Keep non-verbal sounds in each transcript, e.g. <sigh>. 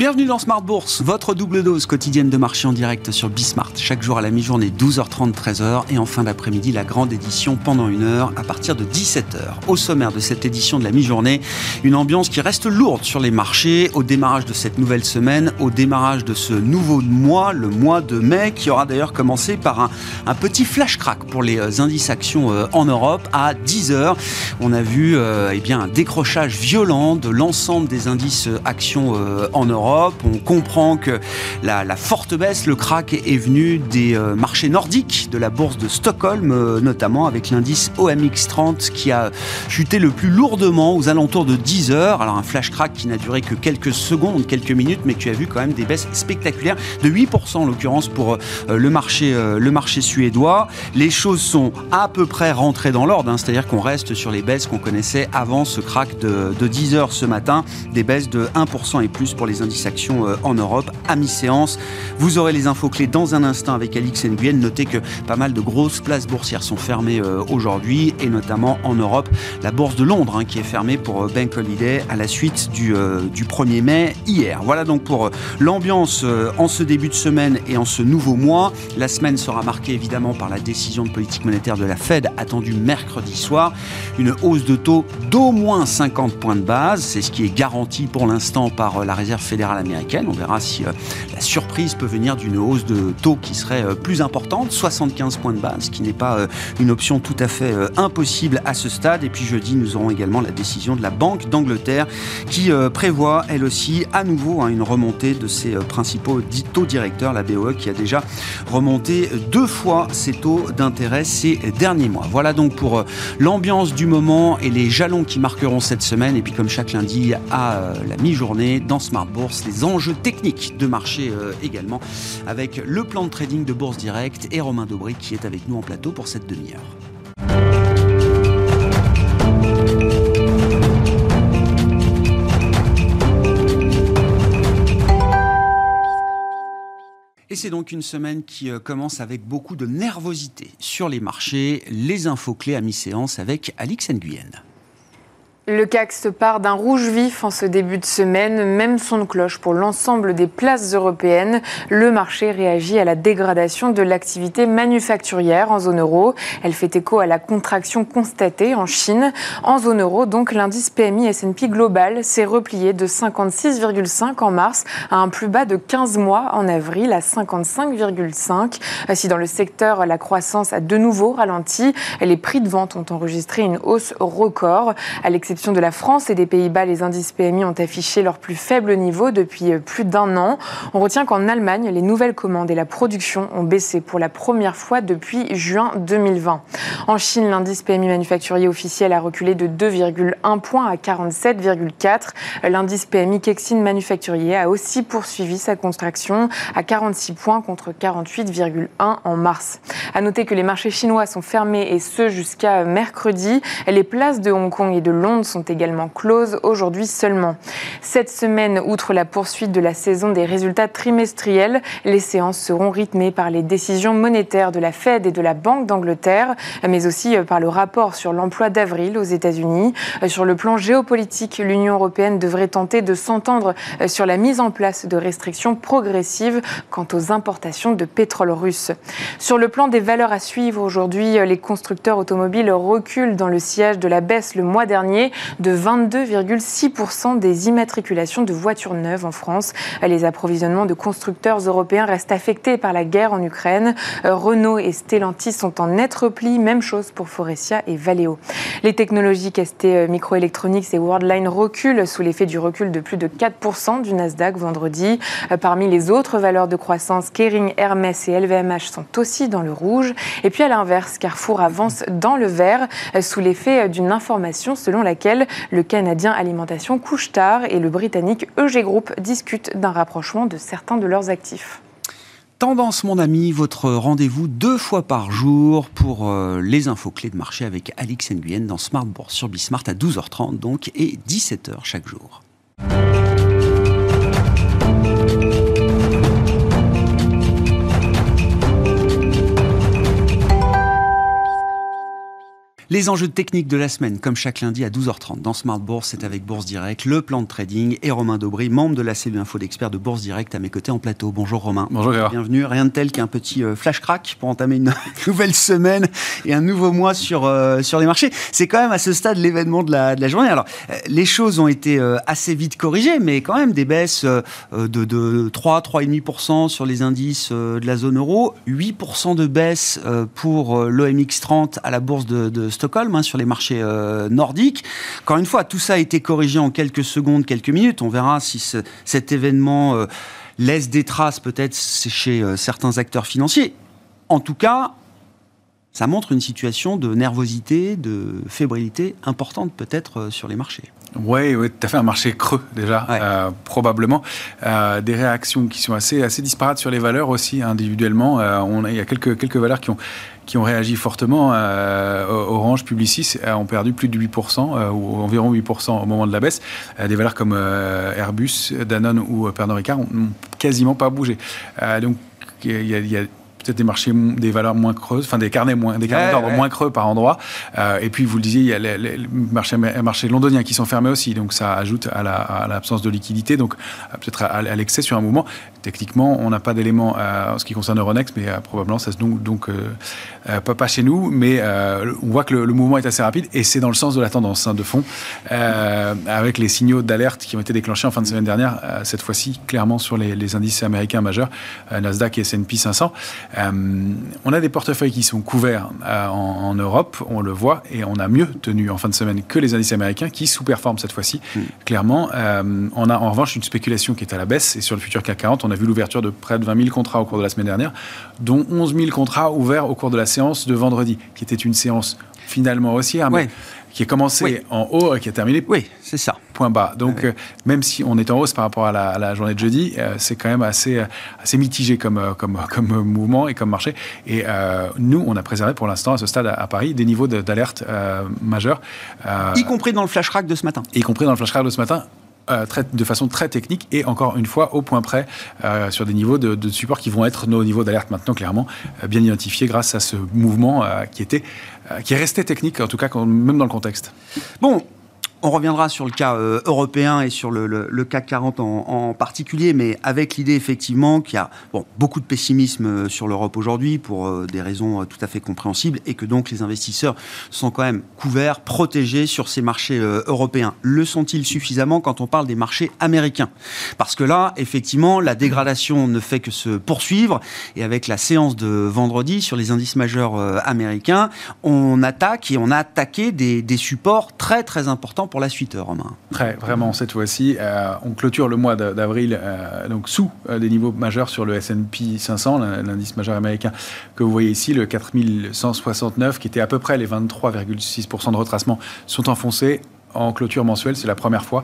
Bienvenue dans Smart Bourse, votre double dose quotidienne de marché en direct sur Bismart. Chaque jour à la mi-journée, 12h30, 13h. Et en fin d'après-midi, la grande édition pendant une heure à partir de 17h. Au sommaire de cette édition de la mi-journée, une ambiance qui reste lourde sur les marchés au démarrage de cette nouvelle semaine, au démarrage de ce nouveau mois, le mois de mai, qui aura d'ailleurs commencé par un, petit flash crack pour les euh, indices actions euh, en Europe à 10h. On a vu euh, eh bien, un décrochage violent de l'ensemble des indices actions en Europe on comprend que la, forte baisse, le crack est venu des euh, marchés nordiques, de la bourse de Stockholm euh, notamment, avec l'indice OMX 30 qui a chuté le plus lourdement aux alentours de 10 heures. Alors un flash crack qui n'a duré que quelques secondes, quelques minutes, mais qui a vu quand même des baisses spectaculaires de 8% en l'occurrence pour euh, le marché, suédois. Les choses sont à peu près rentrées dans l'ordre, hein. c'est-à-dire qu'on reste sur les baisses qu'on connaissait avant ce crack de 10 heures ce matin, des baisses de 1% et plus pour les indices actions euh, en Europe à mi-séance. Vous aurez les infos clés dans un instant avec Alix Nguyen. Notez que pas mal de grosses places boursières sont fermées euh, aujourd'hui et notamment en Europe. La bourse de Londres hein, qui est fermée pour euh, Bank Holiday à la suite du, du 1er mai hier. Voilà donc pour l'ambiance en ce début de semaine et en ce nouveau mois. La semaine sera marquée évidemment par la décision de politique monétaire de la Fed attendue mercredi soir. Une hausse de taux d'au moins 50 points de base. C'est ce qui est garanti pour l'instant par la Réserve fédérale américaine. On verra si euh, la surprise peut venir d'une hausse de taux qui serait euh, plus importante, 75 points de base, qui n'est pas euh, une option tout à fait impossible à ce stade. Et puis jeudi, nous aurons également la décision de la Banque d'Angleterre qui prévoit, elle aussi, à nouveau hein, une remontée de ses principaux taux directeurs, la BOE, qui a déjà remonté deux fois ses taux d'intérêt ces derniers mois. Voilà donc pour l'ambiance du moment et les jalons qui marqueront cette semaine. Et puis comme chaque lundi à la mi-journée dans Smart Bourse, les enjeux techniques de marché euh, également, avec le plan de trading de Bourse Direct et Romain Dobry qui est avec nous en plateau pour cette demi-heure. Et c'est donc une semaine qui euh, commence avec beaucoup de nervosité sur les marchés. Les infos clés à mi-séance avec Alix Nguyen. Le CAC se part d'un rouge vif en ce début de semaine, même son de cloche pour l'ensemble des places européennes. Le marché réagit à la dégradation de l'activité manufacturière en zone euro. Elle fait écho à la contraction constatée en Chine. En zone euro, donc, l'indice PMI S&P global s'est replié de 56,5 en mars à un plus bas de 15 mois en avril à 55,5. Si dans le secteur, la croissance a de nouveau ralenti, les prix de vente ont enregistré une hausse record. À l'exception de la France et des Pays-Bas, les indices PMI ont affiché leur plus faible niveau depuis euh, plus d'un an. On retient qu'en Allemagne, les nouvelles commandes et la production ont baissé pour la première fois depuis juin 2020. En Chine, l'indice PMI manufacturier officiel a reculé de 2,1 points à 47,4. L'indice PMI Kexin manufacturier a aussi poursuivi sa contraction à 46 points contre 48,1 en mars. À noter que les marchés chinois sont fermés et ce jusqu'à mercredi. Les places de Hong Kong et de Londres sont également closes aujourd'hui seulement. Cette semaine, outre la poursuite de la saison des résultats trimestriels, les séances seront rythmées par les décisions monétaires de la Fed et de la Banque d'Angleterre, mais aussi euh, par le rapport sur l'emploi d'avril aux États-Unis. Euh, sur le plan géopolitique, l'Union européenne devrait tenter de s'entendre euh, sur la mise en place de restrictions progressives quant aux importations de pétrole russe. Sur le plan des valeurs à suivre, aujourd'hui, les constructeurs automobiles reculent dans le sillage de la baisse le mois dernier de 22,6% des immatriculations de voitures neuves en France. Les approvisionnements de constructeurs européens restent affectés par la guerre en Ukraine. Renault et Stellantis sont en net repli, même chose pour Forestia et Valeo. Les technologies ST Microelectronics et Worldline reculent sous l'effet du recul de plus de 4% du Nasdaq vendredi. Parmi les autres valeurs de croissance, Kering, Hermès et LVMH sont aussi dans le rouge. Et puis à l'inverse, Carrefour avance dans le vert sous l'effet d'une information selon laquelle le Canadien Alimentation couche tard et le Britannique EG Group discutent d'un rapprochement de certains de leurs actifs. Tendance, mon ami, votre rendez-vous deux fois par jour pour euh, les infos clés de marché avec Alix Nguyen dans Smart sur Bismart à 12h30 donc et 17h chaque jour. Les enjeux techniques de la semaine, comme chaque lundi à 12h30 dans Smart Bourse, c'est avec Bourse Direct, le plan de trading et Romain Daubry, membre de la CB Info d'experts de Bourse Direct à mes côtés en plateau. Bonjour Romain. Bonjour Gérard. Bienvenue. Rien de tel qu'un petit euh, flash crack pour entamer une <laughs> nouvelle semaine et un nouveau mois sur, euh, sur les marchés. C'est quand même à ce stade l'événement de la, de la journée. Alors, euh, les choses ont été assez vite corrigées, mais quand même des baisses de, de 3, 3,5% sur les indices de la zone euro, 8% de baisse pour l'OMX 30 à la bourse de, de Stockholm, hein, sur les marchés euh, nordiques. Encore une fois, tout ça a été corrigé en quelques secondes, quelques minutes. On verra si cet événement euh, laisse des traces peut-être chez euh, certains acteurs financiers. En tout cas, ça montre une situation de nervosité, de fébrilité importante peut-être sur les marchés. Oui, ouais, tu as fait un marché creux déjà, probablement. des réactions qui sont assez, assez disparates sur les valeurs aussi, individuellement. on il y a quelques, quelques valeurs qui ont, qui ont réagi fortement. Euh, Orange, Publicis ont perdu plus de 8%, euh, ou environ 8% au moment de la baisse. Euh, des valeurs comme Airbus, Danone ou Pernod Ricard n'ont quasiment pas bougé. donc, il y a peut-être des marchés, des valeurs moins creuses, enfin des carnets moins, des carnets d'ordre moins creux par endroit. Euh, et puis vous le disiez, il y a les, marchés, marchés, londoniens qui sont fermés aussi, donc ça ajoute à l'absence de liquidité, donc euh, peut-être à, l'excès sur un mouvement. Techniquement, on n'a pas d'éléments euh, en ce qui concerne Euronext, mais probablement ça se donc, donc pas, pas, chez nous, mais on voit que le, mouvement est assez rapide et c'est dans le sens de la tendance hein, de fond, avec les signaux d'alerte qui ont été déclenchés en fin de semaine dernière, cette fois-ci clairement sur les, les, indices américains majeurs, Nasdaq et S&P 500. Euh, on a des portefeuilles qui sont couverts euh, en, Europe, on le voit, et on a mieux tenu en fin de semaine que les indices américains qui sous-performent cette fois-ci, mm. clairement. Euh, on a en revanche une spéculation qui est à la baisse, et sur le futur CAC 40, on a vu l'ouverture de près de 20 000 contrats au cours de la semaine dernière, dont 11 000 contrats ouverts au cours de la séance de vendredi, qui était une séance finalement haussière, mais qui est commencé en haut et qui a terminé oui, c'est ça. point bas. Donc, euh, même si on est en hausse par rapport à la, journée de jeudi, euh, c'est quand même assez, euh, assez mitigé comme, comme, <laughs> comme mouvement et comme marché. Et nous, on a préservé pour l'instant, à ce stade à, Paris, des niveaux d'alerte majeurs. y compris dans le flash rack de ce matin. Y compris dans le flash rack de ce matin. De façon très technique et encore une fois au point près sur des niveaux de, support qui vont être nos niveaux d'alerte maintenant clairement bien identifiés grâce à ce mouvement qui était euh, qui est resté technique, en tout cas, même dans le contexte. Bon, on reviendra sur le cas euh, européen et sur le, le, CAC 40 en, particulier, mais avec l'idée effectivement qu'il y a beaucoup de pessimisme euh, sur l'Europe aujourd'hui pour euh, des raisons tout à fait compréhensibles et que donc les investisseurs sont quand même couverts, protégés sur ces marchés européens. Le sont-ils suffisamment quand on parle des marchés américains? Parce que là, effectivement, la dégradation ne fait que se poursuivre et avec la séance de vendredi sur les indices majeurs américains, on attaque et on a attaqué des supports très très importants pour la suite, Romain. Très, vraiment, cette fois-ci. Euh, on clôture le mois d'avril euh, donc sous euh, des niveaux majeurs sur le S&P 500, l'indice majeur américain que vous voyez ici, le 4169, qui était à peu près les 23,6% de retracement, sont enfoncés en clôture mensuelle, c'est la première fois,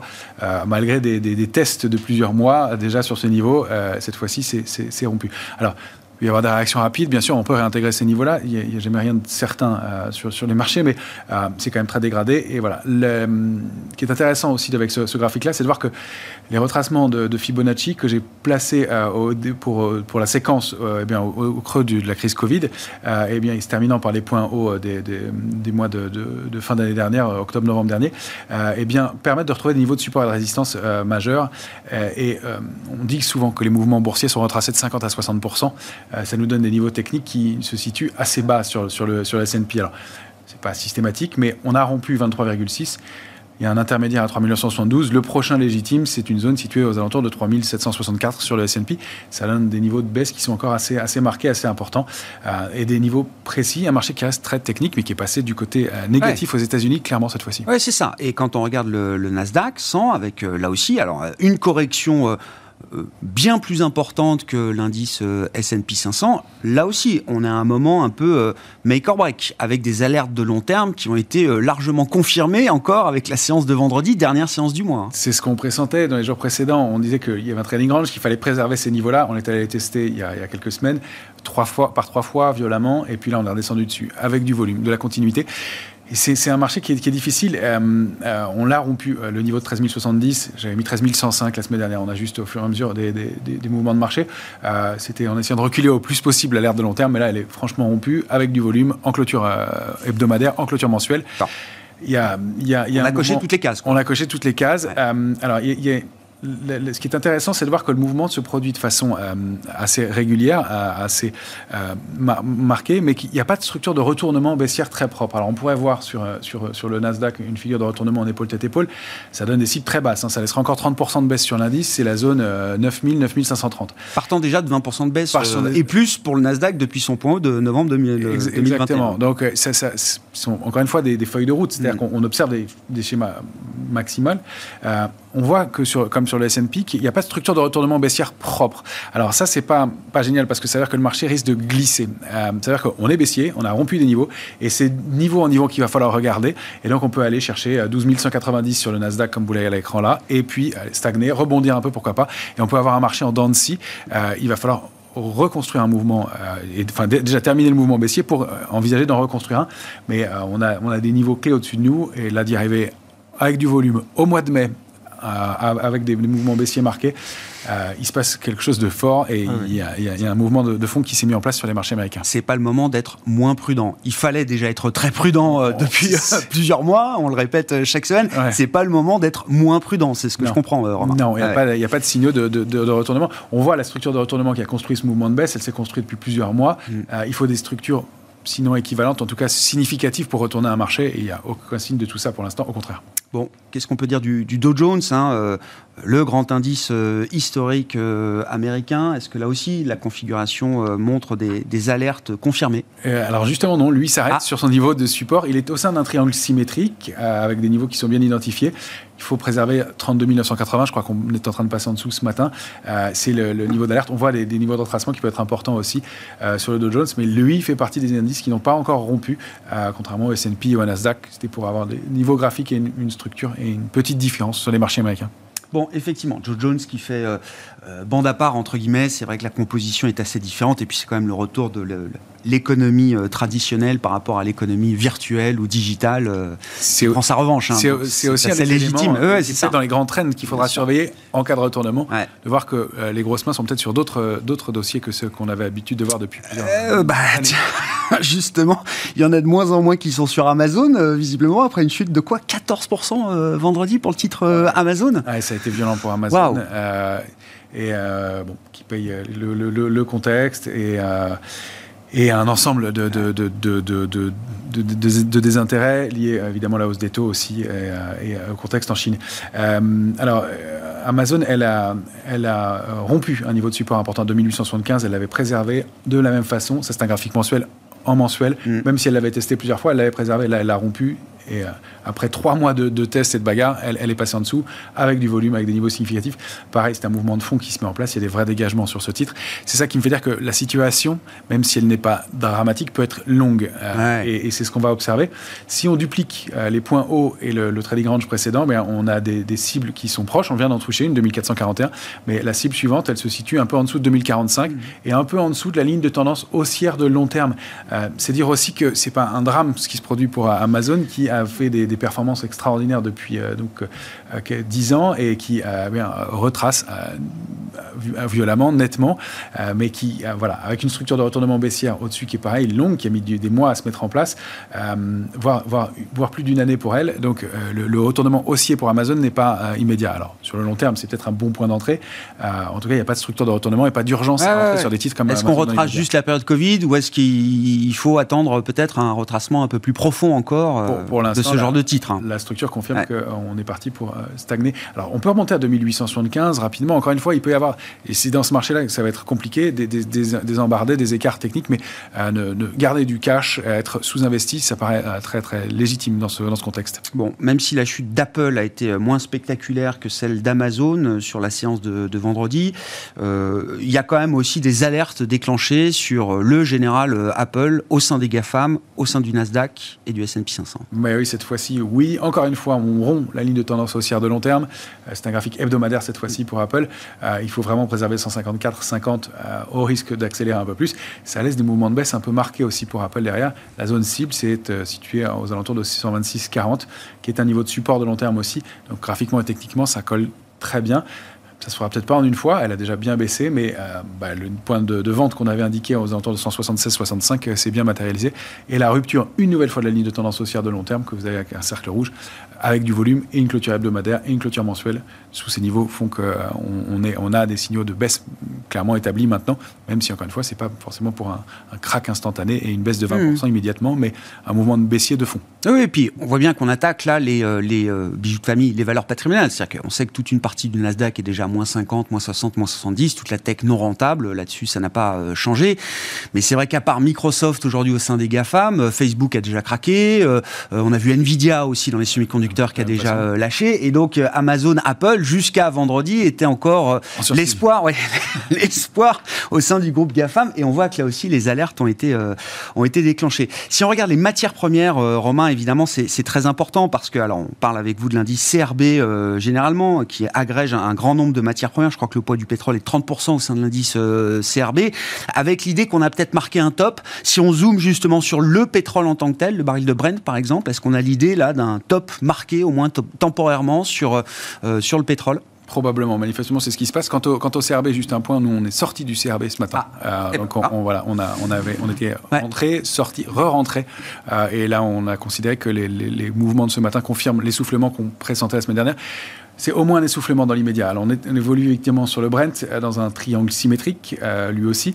malgré des, des, tests de plusieurs mois déjà sur ce niveau, cette fois-ci c'est rompu. Alors il y avoir des réactions rapides. Bien sûr, on peut réintégrer ces niveaux-là. Il n'y a, jamais rien de certain euh, sur, les marchés, mais euh, c'est quand même très dégradé. Et voilà. Ce qui est intéressant aussi avec ce, graphique-là, c'est de voir que les retracements de, Fibonacci que j'ai placés euh, pour, la séquence eh bien, au, creux de la crise Covid, eh bien, se terminant par les points hauts des, mois de, fin d'année dernière, octobre-novembre dernier, eh bien, permettent de retrouver des niveaux de support et de résistance majeurs. et on dit souvent que les mouvements boursiers sont retracés de 50 à 60 euh, ça nous donne des niveaux techniques qui se situent assez bas sur, sur le, sur S&P. Alors, c'est pas systématique, mais on a rompu 23,6. Il y a un intermédiaire à 3972. Le prochain légitime, c'est une zone située aux alentours de 3764 sur le S&P. Ça donne des niveaux de baisse qui sont encore assez, assez marqués, assez importants, euh, et des niveaux précis. Un marché qui reste très technique, mais qui est passé du côté euh, négatif aux États-Unis, clairement cette fois-ci. Oui, c'est ça. Et quand on regarde le, Nasdaq 100, avec là aussi, alors une correction euh, bien plus importante que l'indice euh, S&P 500. Là aussi, on a un moment un peu euh, make or break, avec des alertes de long terme qui ont été largement confirmées encore avec la séance de vendredi, dernière séance du mois. C'est ce qu'on pressentait dans les jours précédents. On disait qu'il y avait un trading range, qu'il fallait préserver ces niveaux-là. On est allé les tester il y, a, il y a quelques semaines, trois fois, par trois fois, violemment, et puis là, on est redescendu dessus, avec du volume, de la continuité. C'est un marché qui est, difficile. Euh, euh, on l'a rompu, euh, le niveau de 13 070. J'avais mis 13 105 la semaine dernière. On a juste au fur et à mesure des, mouvements de marché. C'était en essayant de reculer au plus possible à l'ère de long terme. Mais là, elle est franchement rompue avec du volume en clôture hebdomadaire, en clôture mensuelle. Il y a, on a coché toutes les cases. On a coché toutes les cases. alors, il y a ce qui est intéressant, c'est de voir que le mouvement se produit de façon euh, assez régulière, euh, assez euh, marquée, mais qu'il n'y a pas de structure de retournement baissière très propre. Alors on pourrait voir sur, sur, sur le Nasdaq une figure de retournement en épaule-tête-épaule, ça donne des cibles très basses, hein. ça laissera encore 30% de baisse sur l'indice, c'est la zone 9000, 9530. Partant déjà de 20% de baisse, et plus pour le Nasdaq depuis son point haut de novembre 2021. Exactement, donc ça, ça, sont encore une fois des, feuilles de route, c'est-à-dire mm. qu'on observe des, des schémas maximales on voit que sur, comme sur le S&P, qu'il n'y a pas de structure de retournement baissière propre. Alors ça, c'est pas pas génial parce que ça veut dire que le marché risque de glisser. Euh, ça veut dire qu'on est baissier, on a rompu des niveaux et c'est niveau en niveau qu'il va falloir regarder. Et donc on peut aller chercher 12 euh, 190 sur le Nasdaq comme vous l'avez à l'écran là, et puis stagner, rebondir un peu pourquoi pas. Et on peut avoir un marché en dents de scie. Euh, il va falloir reconstruire un mouvement, et, enfin déjà terminer le mouvement baissier pour envisager d'en reconstruire un. Mais on, a, on a des niveaux clés au-dessus de nous et là d'y arriver avec du volume au mois de mai avec des, mouvements baissiers marqués, euh, il se passe quelque chose de fort et ah il, y a, un mouvement de, fond qui s'est mis en place sur les marchés américains. C'est pas le moment d'être moins prudent. Il fallait déjà être très prudent euh, oh, depuis euh, <laughs> plusieurs mois. On le répète chaque semaine. C'est pas le moment d'être moins prudent. C'est ce que je comprends, Romain. Non, il n'y a, pas de signaux de, retournement. On voit la structure de retournement qui a construit ce mouvement de baisse. Elle s'est construite depuis plusieurs mois. Mm. il faut des structures sinon équivalentes, en tout cas significatives pour retourner un marché. Et il n'y a aucun signe de tout ça pour l'instant, au contraire. Bon, qu'est-ce qu'on peut dire du, Dow Jones hein, euh, Le grand indice euh, historique euh, américain, est-ce que là aussi la configuration montre des, alertes confirmées? Alors justement non, lui s'arrête ah. sur son niveau de support. Il est au sein d'un triangle symétrique avec des niveaux qui sont bien identifiés il faut préserver 32 980. Je crois qu'on est en train de passer en dessous ce matin. C'est le, niveau d'alerte. On voit des, niveaux de retracement qui peuvent être importants aussi sur le Dow Jones, mais lui fait partie des indices qui n'ont pas encore rompu, contrairement au S&P ou au Nasdaq. C'était pour avoir des niveaux graphiques et une structure et une petite différence sur les marchés américains. Bon, effectivement, Joe Jones qui fait euh, euh, bande à part, entre guillemets, c'est vrai que la composition est assez différente, et puis c'est quand même le retour de l'économie euh, traditionnelle par rapport à l'économie virtuelle ou digitale. c'est prend sa revanche. Hein. c'est aussi assez légitime. c'est ça dans les grands trends qu'il faudra surveiller en cas de retournement, de voir que les grosses mains sont peut-être sur d'autres dossiers que ceux qu'on avait l'habitude de voir depuis plusieurs bah, <laughs> justement, il y en a de moins en moins qui sont sur Amazon, visiblement, après une chute de quoi? 14% vendredi pour le titre Amazon? Été violent pour Amazon. Euh, et euh, bon, qui paye euh, le, contexte et, et un ensemble de, de, de, de, désintérêts liés évidemment à la hausse des taux aussi et, au contexte en Chine. alors, Amazon, elle a, elle a rompu un niveau de support important en 2875, elle l'avait préservé de la même façon. Ça, c'est un graphique mensuel en mensuel. Mm. Même si elle l'avait testé plusieurs fois, elle l'avait préservé, là, elle l'a rompu. Et euh, après trois mois de, tests et de bagarres, elle, est passée en dessous avec du volume, avec des niveaux significatifs. Pareil, c'est un mouvement de fond qui se met en place. Il y a des vrais dégagements sur ce titre. C'est ça qui me fait dire que la situation, même si elle n'est pas dramatique, peut être longue. Euh, et, c'est ce qu'on va observer. Si on duplique euh, les points hauts et le, trading range précédent, ben, on a des, cibles qui sont proches. On vient d'en toucher une, 2441. Mais la cible suivante, elle se situe un peu en dessous de 2045 mmh. et un peu en dessous de la ligne de tendance haussière de long terme. c'est dire aussi que c'est pas un drame ce qui se produit pour Amazon qui a a fait des, performances extraordinaires depuis euh, donc, 10 euh, ans et qui euh, retrace violemment, nettement, mais qui, voilà, avec une structure de retournement baissière au-dessus qui est pareil, longue, qui a mis des mois à se mettre en place, voire, voire, voire, plus d'une année pour elle. Donc le, retournement haussier pour Amazon n'est pas immédiat. Alors sur le long terme, c'est peut-être un bon point d'entrée. en tout cas, il n'y a pas de structure de retournement et pas d'urgence sur des titres comme Est-ce qu'on retrace juste la période Covid ou est-ce qu'il faut attendre peut-être un retracement un peu plus profond encore pour, de ce genre de titre. Hein. La structure confirme qu'on est parti pour euh, stagner. Alors, on peut remonter à 2875 rapidement. Encore une fois, il peut y avoir, et c'est dans ce marché-là que ça va être compliqué, des, des, des, embardés, des écarts techniques, mais euh, ne, garder du cash, être sous-investi, ça paraît euh, très, très légitime dans ce, dans ce contexte. Bon, même si la chute d'Apple a été moins spectaculaire que celle d'Amazon sur la séance de, vendredi, il y a quand même aussi des alertes déclenchées sur le général Apple au sein des GAFAM, au sein du Nasdaq et du S&P 500. Mais cette fois-ci, oui. Encore une fois, on rompt la ligne de tendance haussière de long terme. Euh, c'est un graphique hebdomadaire cette fois-ci pour Apple. Euh, il faut vraiment préserver 154, 50 au risque d'accélérer un peu plus. Ça laisse des mouvements de baisse un peu marqués aussi pour Apple derrière. La zone cible, c'est situé aux alentours de 626, 40, qui est un niveau de support de long terme aussi. Donc graphiquement et techniquement, ça colle très bien. Ça se fera peut-être pas en une fois, elle a déjà bien baissé, mais euh, bah, le point de, vente qu'on avait indiqué aux alentours de 176-65 s'est bien matérialisé. Et la rupture, une nouvelle fois de la ligne de tendance haussière de long terme, que vous avez avec un cercle rouge, avec du volume et une clôture hebdomadaire et une clôture mensuelle sous ces niveaux font qu'on euh, on, on a des signaux de baisse clairement établis maintenant, même si encore une fois, c'est pas forcément pour un, un, crack instantané et une baisse de 20% mmh. immédiatement, mais un mouvement de baissier de fond. Oui, et puis on voit bien qu'on attaque là les, euh, les euh, bijoux de famille, les valeurs patrimoniales. C'est-à-dire qu'on sait que toute une partie du Nasdaq est déjà à moins 50, moins 60, moins 70, toute la tech non rentable, là-dessus ça n'a pas changé. Mais c'est vrai qu'à part Microsoft aujourd'hui au sein des GAFAM, Facebook a déjà craqué, on a vu Nvidia aussi dans les semi-conducteurs qui a déjà lâché, et donc Amazon, Apple, jusqu'à vendredi était encore euh, l'espoir, <laughs> l'espoir au sein du groupe Gafam. Et on voit que là aussi les alertes ont été euh, ont été déclenchées. Si on regarde les matières premières, euh, Romain, évidemment, c'est très important parce que alors on parle avec vous de l'indice CRB généralement qui agrège un, grand nombre de matières premières. Je crois que le poids du pétrole est 30% au sein de l'indice CRB, avec l'idée qu'on a peut-être marqué un top. Si on zoome justement sur le pétrole en tant que tel, le baril de Brent par exemple, est-ce qu'on a l'idée là d'un top marqué au moins temporairement sur sur le pétrole? Probablement, manifestement, c'est ce qui se passe. Quant au, quant au CRB, juste un point, nous, on est sorti du CRB ce matin. Ah. Euh, donc, on, voilà, on, a, on, avait, on était rentré, sorti, re-rentré. Euh, et là, on a considéré que les, les, mouvements de ce matin confirment l'essoufflement qu'on pressentait la semaine dernière. C'est au moins un essoufflement dans l'immédiat. Alors, on, évolue effectivement sur le Brent euh, dans un triangle symétrique, lui aussi.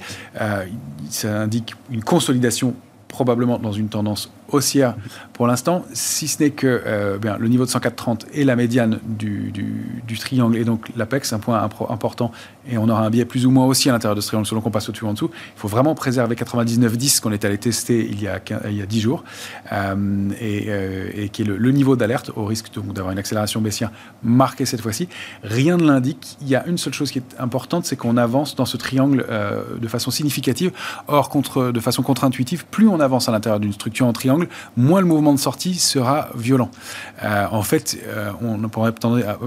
ça indique une consolidation probablement dans une tendance haussière pour l'instant, si ce n'est que euh, bien, le niveau de 104,30 est la médiane du, du, triangle et donc l'APEX, un point important, et on aura un biais plus ou moins aussi à l'intérieur de ce triangle selon qu'on passe au-dessus ou en dessous. Il faut vraiment préserver 99,10 qu'on est allé tester il y a, il y a 10 jours, euh, et, euh, et, qui est le, niveau d'alerte au risque d'avoir une accélération baissière marquée cette fois-ci. Rien ne l'indique. Il y a une seule chose qui est importante, c'est qu'on avance dans ce triangle de façon significative. Or, contre, de façon contre-intuitive, plus on avance à l'intérieur d'une structure en triangle, moins le mouvement de sortie sera violent. Euh, en fait, euh, on pourrait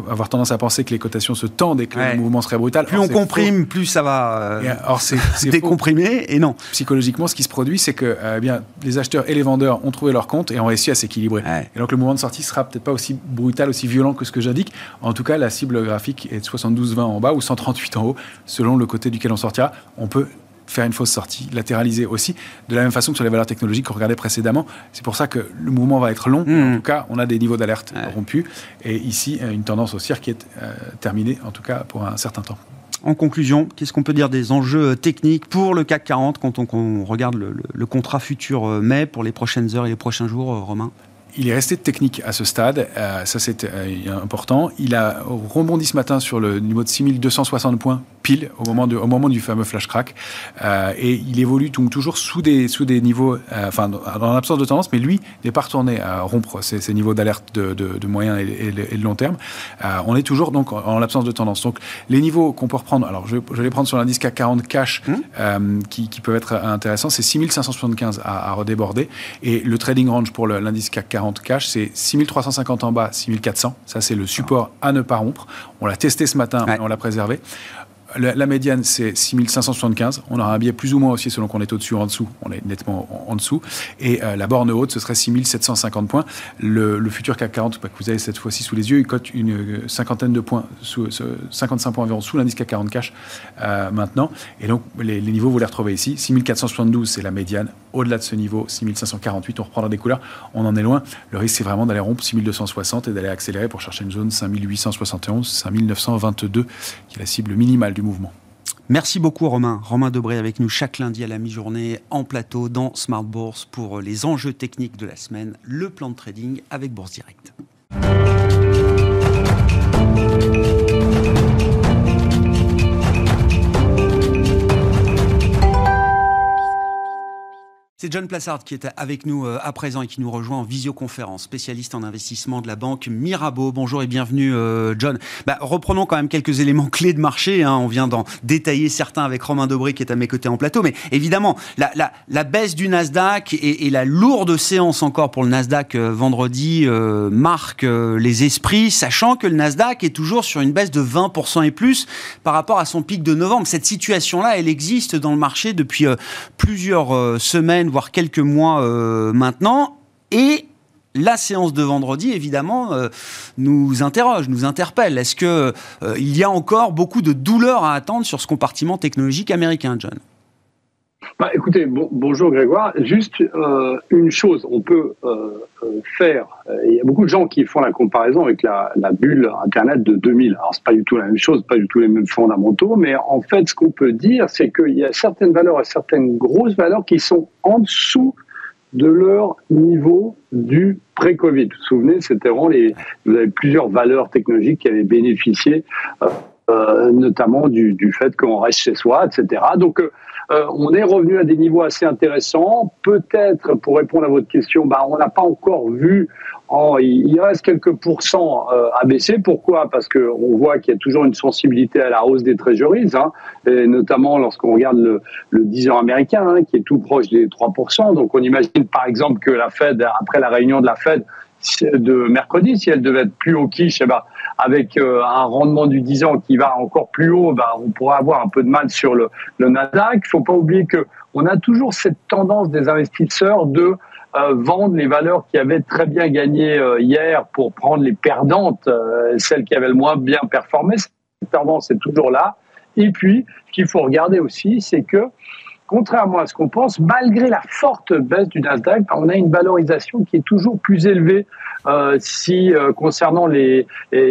avoir tendance à penser que les cotations se tendent et que le mouvement serait brutal. Plus on comprime, plus ça va euh, c'est décomprimer, et non. Psychologiquement, ce qui se produit, c'est que eh bien, les acheteurs et les vendeurs ont trouvé leur compte et ont réussi à s'équilibrer. Et donc le mouvement de sortie sera peut-être pas aussi brutal, aussi violent que ce que j'indique. En tout cas, la cible graphique est de 72-20 en bas ou 138 en haut, selon le côté duquel on sortira. On peut faire une fausse sortie, latéraliser aussi, de la même façon que sur les valeurs technologiques qu'on regardait précédemment. C'est pour ça que le mouvement va être long. Mmh. En tout cas, on a des niveaux d'alerte rompus. Et ici, une tendance haussière qui est euh, terminée, en tout cas pour un certain temps. En conclusion, qu'est-ce qu'on peut dire des enjeux techniques pour le CAC 40 quand on, regarde le, contrat futur euh, mai pour les prochaines heures et les prochains jours, euh, Romain? Il est resté technique à ce stade, ça c'est important. Il a rebondi ce matin sur le niveau de 6260 points pile au moment, de, au moment du fameux flash crack. Euh, et il évolue donc toujours sous des, sous des niveaux, euh, enfin, dans l'absence de tendance, mais lui n'est pas retourné à rompre ces, ces niveaux d'alerte de, de, de, moyen et, et, de long terme. Euh, on est toujours donc en, l'absence de tendance. Donc les niveaux qu'on peut reprendre, alors je, je, vais les prendre sur l'indice CAC 40 cash, mmh. qui, qui, peuvent être intéressants, c'est 6575 à, à, redéborder. Et le trading range pour l'indice CAC 40 cash, c'est 6350 en bas, 6400. Ça, c'est le support à ne pas rompre. On l'a testé ce matin, on l'a préservé la, médiane, c'est 6575. On aura un biais plus ou moins aussi selon qu'on est au-dessus ou en dessous. On est nettement en, dessous. Et euh, la borne haute, ce serait 6750 points. Le, futur CAC 40, bah, que vous avez cette fois-ci sous les yeux, il cote une euh, cinquantaine de points, sous, 55 points environ sous l'indice CAC 40 cash euh, maintenant. Et donc, les, niveaux, vous les retrouvez ici. 6472, c'est la médiane. Au-delà de ce niveau, 6548, on reprendra des couleurs. On en est loin. Le risque, c'est vraiment d'aller rompre 6260 et d'aller accélérer pour chercher une zone 5871, 5922, qui est la cible minimale du mouvement. Merci beaucoup Romain. Romain Debré avec nous chaque lundi à la mi-journée en plateau dans Smart Bourse pour les enjeux techniques de la semaine, le plan de trading avec Bourse Direct. C'est John Plassard qui est avec nous euh, à présent et qui nous rejoint en visioconférence, spécialiste en investissement de la banque Mirabeau. Bonjour et bienvenue euh, John. Bah, reprenons quand même quelques éléments clés de marché. Hein. On vient d'en détailler certains avec Romain Dobré qui est à mes côtés en plateau. Mais évidemment, la, baisse du Nasdaq et, et, la lourde séance encore pour le Nasdaq euh, vendredi euh, marque les esprits, sachant que le Nasdaq est toujours sur une baisse de 20% et plus par rapport à son pic de novembre. Cette situation-là, elle existe dans le marché depuis plusieurs semaines voire quelques mois euh, maintenant. Et la séance de vendredi, évidemment, euh, nous interroge, nous interpelle. Est-ce qu'il euh, il y a encore beaucoup de douleurs à attendre sur ce compartiment technologique américain, John? Bah, écoutez, bonjour Grégoire. Juste euh, une chose, on peut euh, euh, faire. Il y a beaucoup de gens qui font la comparaison avec la, la bulle Internet de 2000. Alors c'est pas du tout la même chose, pas du tout les mêmes fondamentaux, mais en fait, ce qu'on peut dire, c'est qu'il y a certaines valeurs et certaines grosses valeurs qui sont en dessous de leur niveau du pré-Covid. Vous vous souvenez, c'était vraiment les. Vous avez plusieurs valeurs technologiques qui avaient bénéficié. Euh, notamment du, du fait qu'on reste chez soi, etc. Donc, euh, euh, on est revenu à des niveaux assez intéressants. Peut-être, pour répondre à votre question, bah, on n'a pas encore vu. En, il reste quelques pourcents à baisser. Pourquoi? Parce que on voit qu'il y a toujours une sensibilité à la hausse des treasuries, hein, et notamment lorsqu'on regarde le, le 10 ans américain, hein, qui est tout proche des 3%. Donc, on imagine par exemple que la Fed, après la réunion de la Fed, de mercredi, si elle devait être plus haut quiche, avec euh, un rendement du 10 ans qui va encore plus haut, ben, on pourrait avoir un peu de mal sur le, le Nasdaq. Il faut pas oublier que on a toujours cette tendance des investisseurs de euh, vendre les valeurs qui avaient très bien gagné euh, hier pour prendre les perdantes, celles qui avaient le moins bien performé. Cette tendance est toujours là. Et puis, ce qu'il faut regarder aussi, c'est que contrairement à ce qu'on pense, malgré la forte baisse du Nasdaq, on a une valorisation qui est toujours plus élevée euh, si euh, concernant les,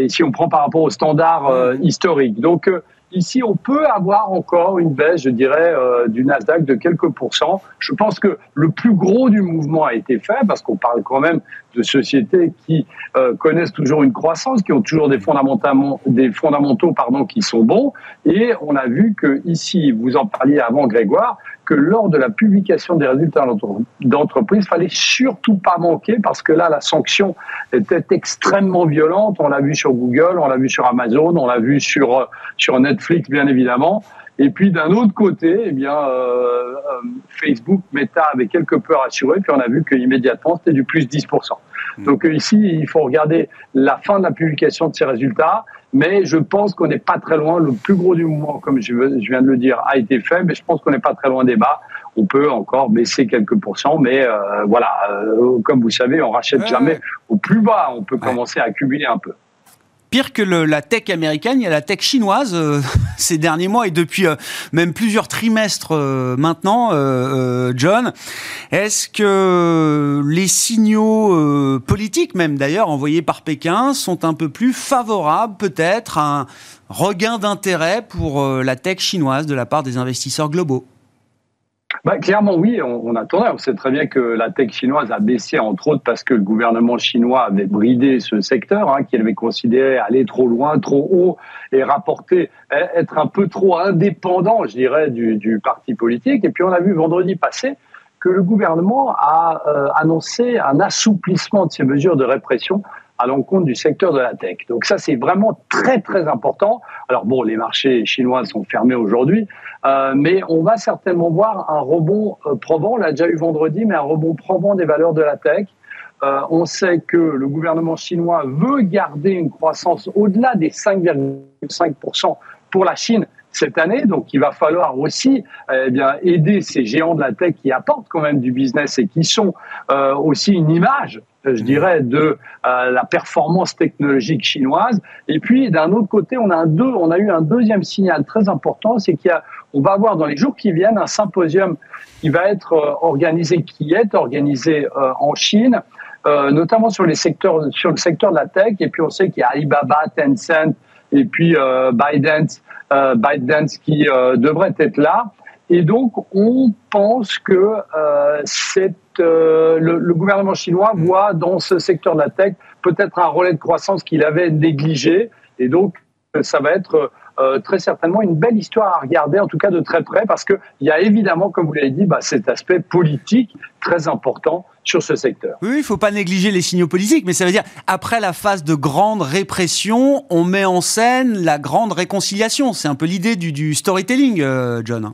si on prend par rapport aux standards euh, historiques. Donc euh, Ici, on peut avoir encore une baisse, je dirais, du Nasdaq de quelques pourcents. Je pense que le plus gros du mouvement a été fait parce qu'on parle quand même de sociétés qui euh, connaissent toujours une croissance, qui ont toujours des fondamentaux, des fondamentaux pardon, qui sont bons. Et on a vu que ici, vous en parliez avant, Grégoire, que lors de la publication des résultats d'entreprise, fallait surtout pas manquer parce que là, la sanction était extrêmement violente. On l'a vu sur Google, on l'a vu sur Amazon, on l'a vu sur euh, sur Netflix, bien évidemment. Et puis d'un autre côté, eh bien, euh, euh, Facebook, Meta avait quelque peu rassuré, puis on a vu qu'immédiatement, c'était du plus 10%. Hmm. Donc ici, il faut regarder la fin de la publication de ces résultats, mais je pense qu'on n'est pas très loin. Le plus gros du mouvement, comme je, viens de le dire, a été fait, mais je pense qu'on n'est pas très loin des bas. On peut encore baisser quelques pourcents, mais euh, voilà, comme vous savez, on rachète jamais au plus bas. On peut commencer à accumuler un peu pire que la tech américaine, il y a la tech chinoise euh, <laughs> ces derniers mois et depuis euh, même plusieurs trimestres euh, maintenant, John. Est-ce que les signaux politiques, même d'ailleurs envoyés par Pékin, sont un peu plus favorables peut-être à un regain d'intérêt pour la tech chinoise de la part des investisseurs globaux? Bah, clairement, oui, on, on attendait. On sait très bien que la tech chinoise a baissé, entre autres, parce que le gouvernement chinois avait bridé ce secteur, hein, qu'il avait considéré aller trop loin, trop haut et rapporter, être un peu trop indépendant, je dirais, du, du parti politique. Et puis, on a vu vendredi passé que le gouvernement a euh, annoncé un assouplissement de ces mesures de répression à l'encontre du secteur de la tech. Donc ça, c'est vraiment très, très important. Alors bon, les marchés chinois sont fermés aujourd'hui, euh, mais on va certainement voir un rebond euh, probant, on l'a déjà eu vendredi, mais un rebond probant des valeurs de la tech. Euh, on sait que le gouvernement chinois veut garder une croissance au-delà des 5,5% pour la Chine cette année. Donc, il va falloir aussi eh aider ces géants de la tech qui apportent quand même du business et qui sont aussi une image je dirais, de euh, la performance technologique chinoise. Et puis, d'un autre côté, on a, un deux, on a eu un deuxième signal très important, c'est qu'il y a, on va avoir dans les jours qui viennent un symposium qui va être euh, organisé, qui est organisé euh, en Chine, notamment sur les secteurs, sur le secteur de la tech. Et puis, on sait qu'il y a Alibaba, Tencent, et puis ByteDance, ByteDance qui devrait être là. Et donc, on pense que euh, cette, euh, le, le, gouvernement chinois voit dans ce secteur de la tech peut-être un relais de croissance qu'il avait négligé. Et donc, ça va être euh, très certainement une belle histoire à regarder, en tout cas de très près, parce qu'il y a évidemment, comme vous l'avez dit, bah, cet aspect politique très important sur ce secteur. Oui, il ne faut pas négliger les signaux politiques, mais ça veut dire, après la phase de grande répression, on met en scène la grande réconciliation. C'est un peu l'idée du, du storytelling, euh, John.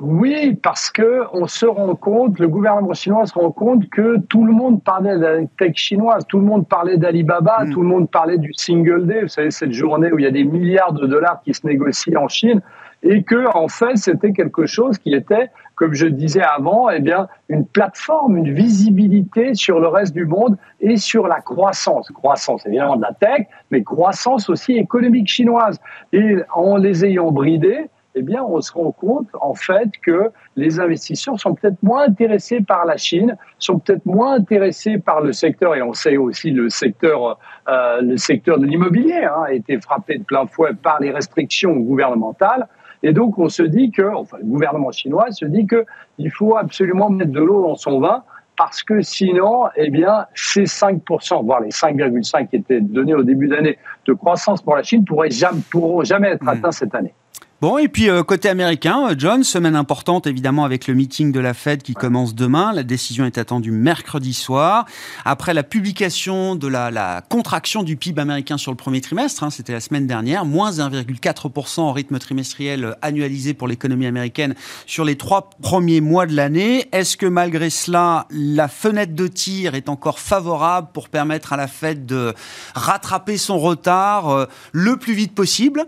Oui, parce que on se rend compte, le gouvernement chinois se rend compte que tout le monde parlait de la tech chinoise, tout le monde parlait d'Alibaba, mm. tout le monde parlait du single day, vous savez cette journée où il y a des milliards de dollars qui se négocient en Chine, et que en fait c'était quelque chose qui était, comme je disais avant, eh bien une plateforme, une visibilité sur le reste du monde et sur la croissance, croissance évidemment de la tech, mais croissance aussi économique chinoise. Et en les ayant bridés eh bien, on se rend compte en fait que les investisseurs sont peut-être moins intéressés par la Chine, sont peut-être moins intéressés par le secteur, et on sait aussi le secteur, euh, le secteur de l'immobilier hein, a été frappé de plein fouet par les restrictions gouvernementales. Et donc, on se dit que, enfin, le gouvernement chinois se dit que il faut absolument mettre de l'eau dans son vin parce que sinon, eh bien, ces 5%, voire les 5,5 qui étaient donnés au début d'année de croissance pour la Chine pourraient jamais, pourront jamais être mmh. atteints cette année. Bon, et puis euh, côté américain, euh, John, semaine importante évidemment avec le meeting de la Fed qui commence demain. La décision est attendue mercredi soir. Après la publication de la, contraction du PIB américain sur le premier trimestre, hein, c'était la semaine dernière, moins 1,4% en rythme trimestriel euh, annualisé pour l'économie américaine sur les trois premiers mois de l'année. Est-ce que malgré cela, la fenêtre de tir est encore favorable pour permettre à la Fed de rattraper son retard le plus vite possible?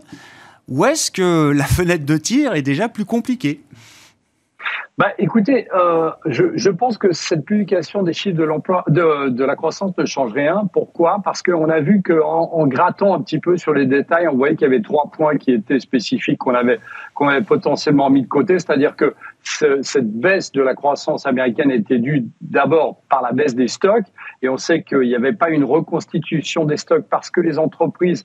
Ou est-ce que la fenêtre de tir est déjà plus compliquée? Bah, écoutez, euh, je, pense que cette publication des chiffres de l'emploi, de, de, la croissance ne change rien. Pourquoi? Parce qu'on a vu qu'en en grattant un petit peu sur les détails, on voyait qu'il y avait trois points qui étaient spécifiques qu'on avait qu'on avait potentiellement mis de côté. C'est-à-dire que ce, cette baisse de la croissance américaine était due d'abord par la baisse des stocks, et on sait qu'il n'y avait pas une reconstitution des stocks parce que les entreprises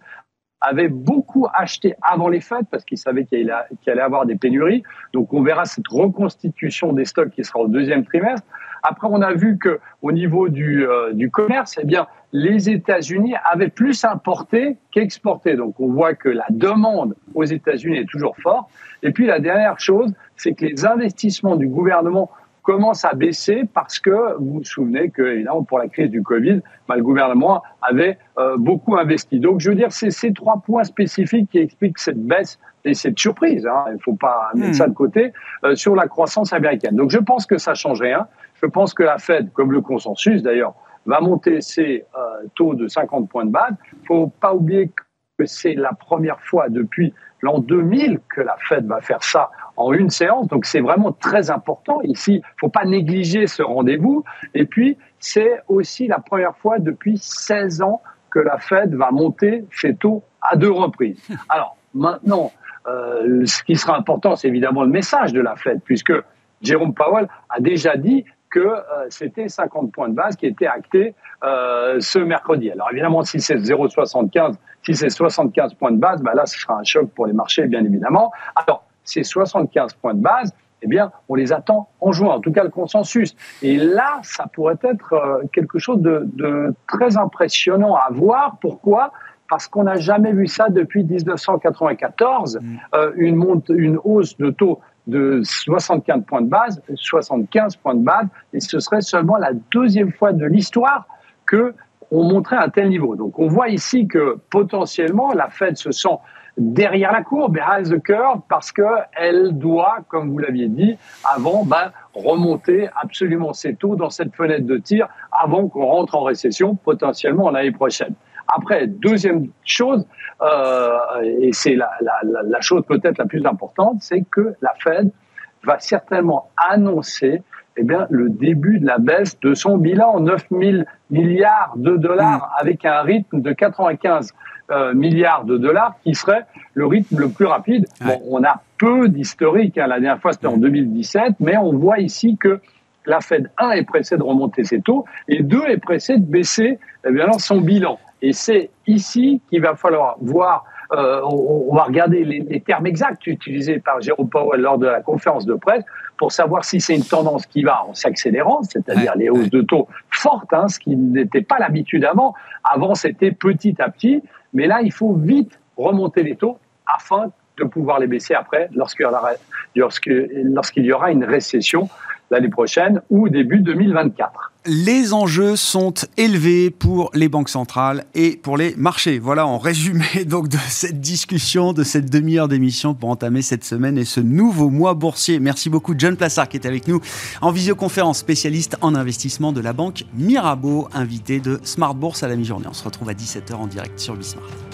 avait beaucoup acheté avant les fêtes parce qu'il savait qu'il allait, qu allait, avoir des pénuries. Donc on verra cette reconstitution des stocks qui sera au deuxième trimestre. Après, on a vu que au niveau du, euh, du commerce, eh bien, les États-Unis avaient plus importé qu'exporté. Donc on voit que la demande aux États-Unis est toujours forte. Et puis la dernière chose, c'est que les investissements du gouvernement commence à baisser parce que vous vous souvenez que, évidemment, pour la crise du Covid, bah, le gouvernement avait euh, beaucoup investi. Donc, je veux dire, c'est ces trois points spécifiques qui expliquent cette baisse et cette surprise. Hein, il ne faut pas mettre hmm. ça de côté euh, sur la croissance américaine. Donc, je pense que ça change rien. Je pense que la Fed, comme le consensus d'ailleurs, va monter ses euh, taux de 50 points de base. Il ne faut pas oublier que c'est la première fois depuis l'an 2000 que la Fed va faire ça en une séance. Donc c'est vraiment très important. Ici, il faut pas négliger ce rendez-vous. Et puis, c'est aussi la première fois depuis 16 ans que la Fed va monter ses taux à deux reprises. <laughs> Alors maintenant, euh, ce qui sera important, c'est évidemment le message de la Fed, puisque Jérôme Powell a déjà dit que euh, c'était 50 points de base qui étaient actés euh, ce mercredi. Alors évidemment, si c'est 0,75, si c'est 75 points de base, bah là, ce sera un choc pour les marchés, bien évidemment. Alors, ces 75 points de base, eh bien, on les attend en juin, en tout cas le consensus. Et là, ça pourrait être euh, quelque chose de, de très impressionnant à voir. Pourquoi? Parce qu'on n'a jamais vu ça depuis 1994, mm. euh, une, monte, une hausse de taux de 75 points de base, 75 points de base, et ce serait seulement la deuxième fois de l'histoire que on montrait un tel niveau. Donc on voit ici que potentiellement la Fed se sent derrière la courbe, behind the curve, parce qu'elle doit, comme vous l'aviez dit, avant, ben, remonter absolument ses taux dans cette fenêtre de tir avant qu'on rentre en récession, potentiellement l'année prochaine. Après, deuxième chose, euh, et c'est la, la, la, chose peut-être la plus importante, c'est que la Fed va certainement annoncer eh bien, le début de la baisse de son bilan, 9 000 milliards de dollars, mm. avec un rythme de 95 euh, milliards de dollars, qui serait le rythme le plus rapide. Bon, on a peu d'historique, hein. la dernière fois c'était en 2017, mais on voit ici que la Fed, un, est pressée de remonter ses taux, et deux, est pressée de baisser eh bien, son bilan. Et c'est ici qu'il va falloir voir euh, on, va regarder les, termes exacts utilisés par Jérôme Powell lors de la conférence de presse pour savoir si c'est une tendance qui va en s'accélérant, c'est-à-dire les hausses de taux fortes, hein, ce qui n'était pas l'habitude avant. Avant, c'était petit à petit, mais là, il faut vite remonter les taux afin de pouvoir les baisser après lorsqu'il y aura, une récession l'année prochaine ou début 2024. Les enjeux sont élevés pour les banques centrales et pour les marchés. Voilà en résumé <laughs> donc de cette discussion, de cette demi-heure d'émission pour entamer cette semaine et ce nouveau mois boursier. Merci beaucoup John Plassard qui est avec nous en visioconférence, spécialiste en investissement de la banque Mirabeau, invité de Smart Bourse à la mi-journée. On se retrouve à 17h en direct sur Bismart.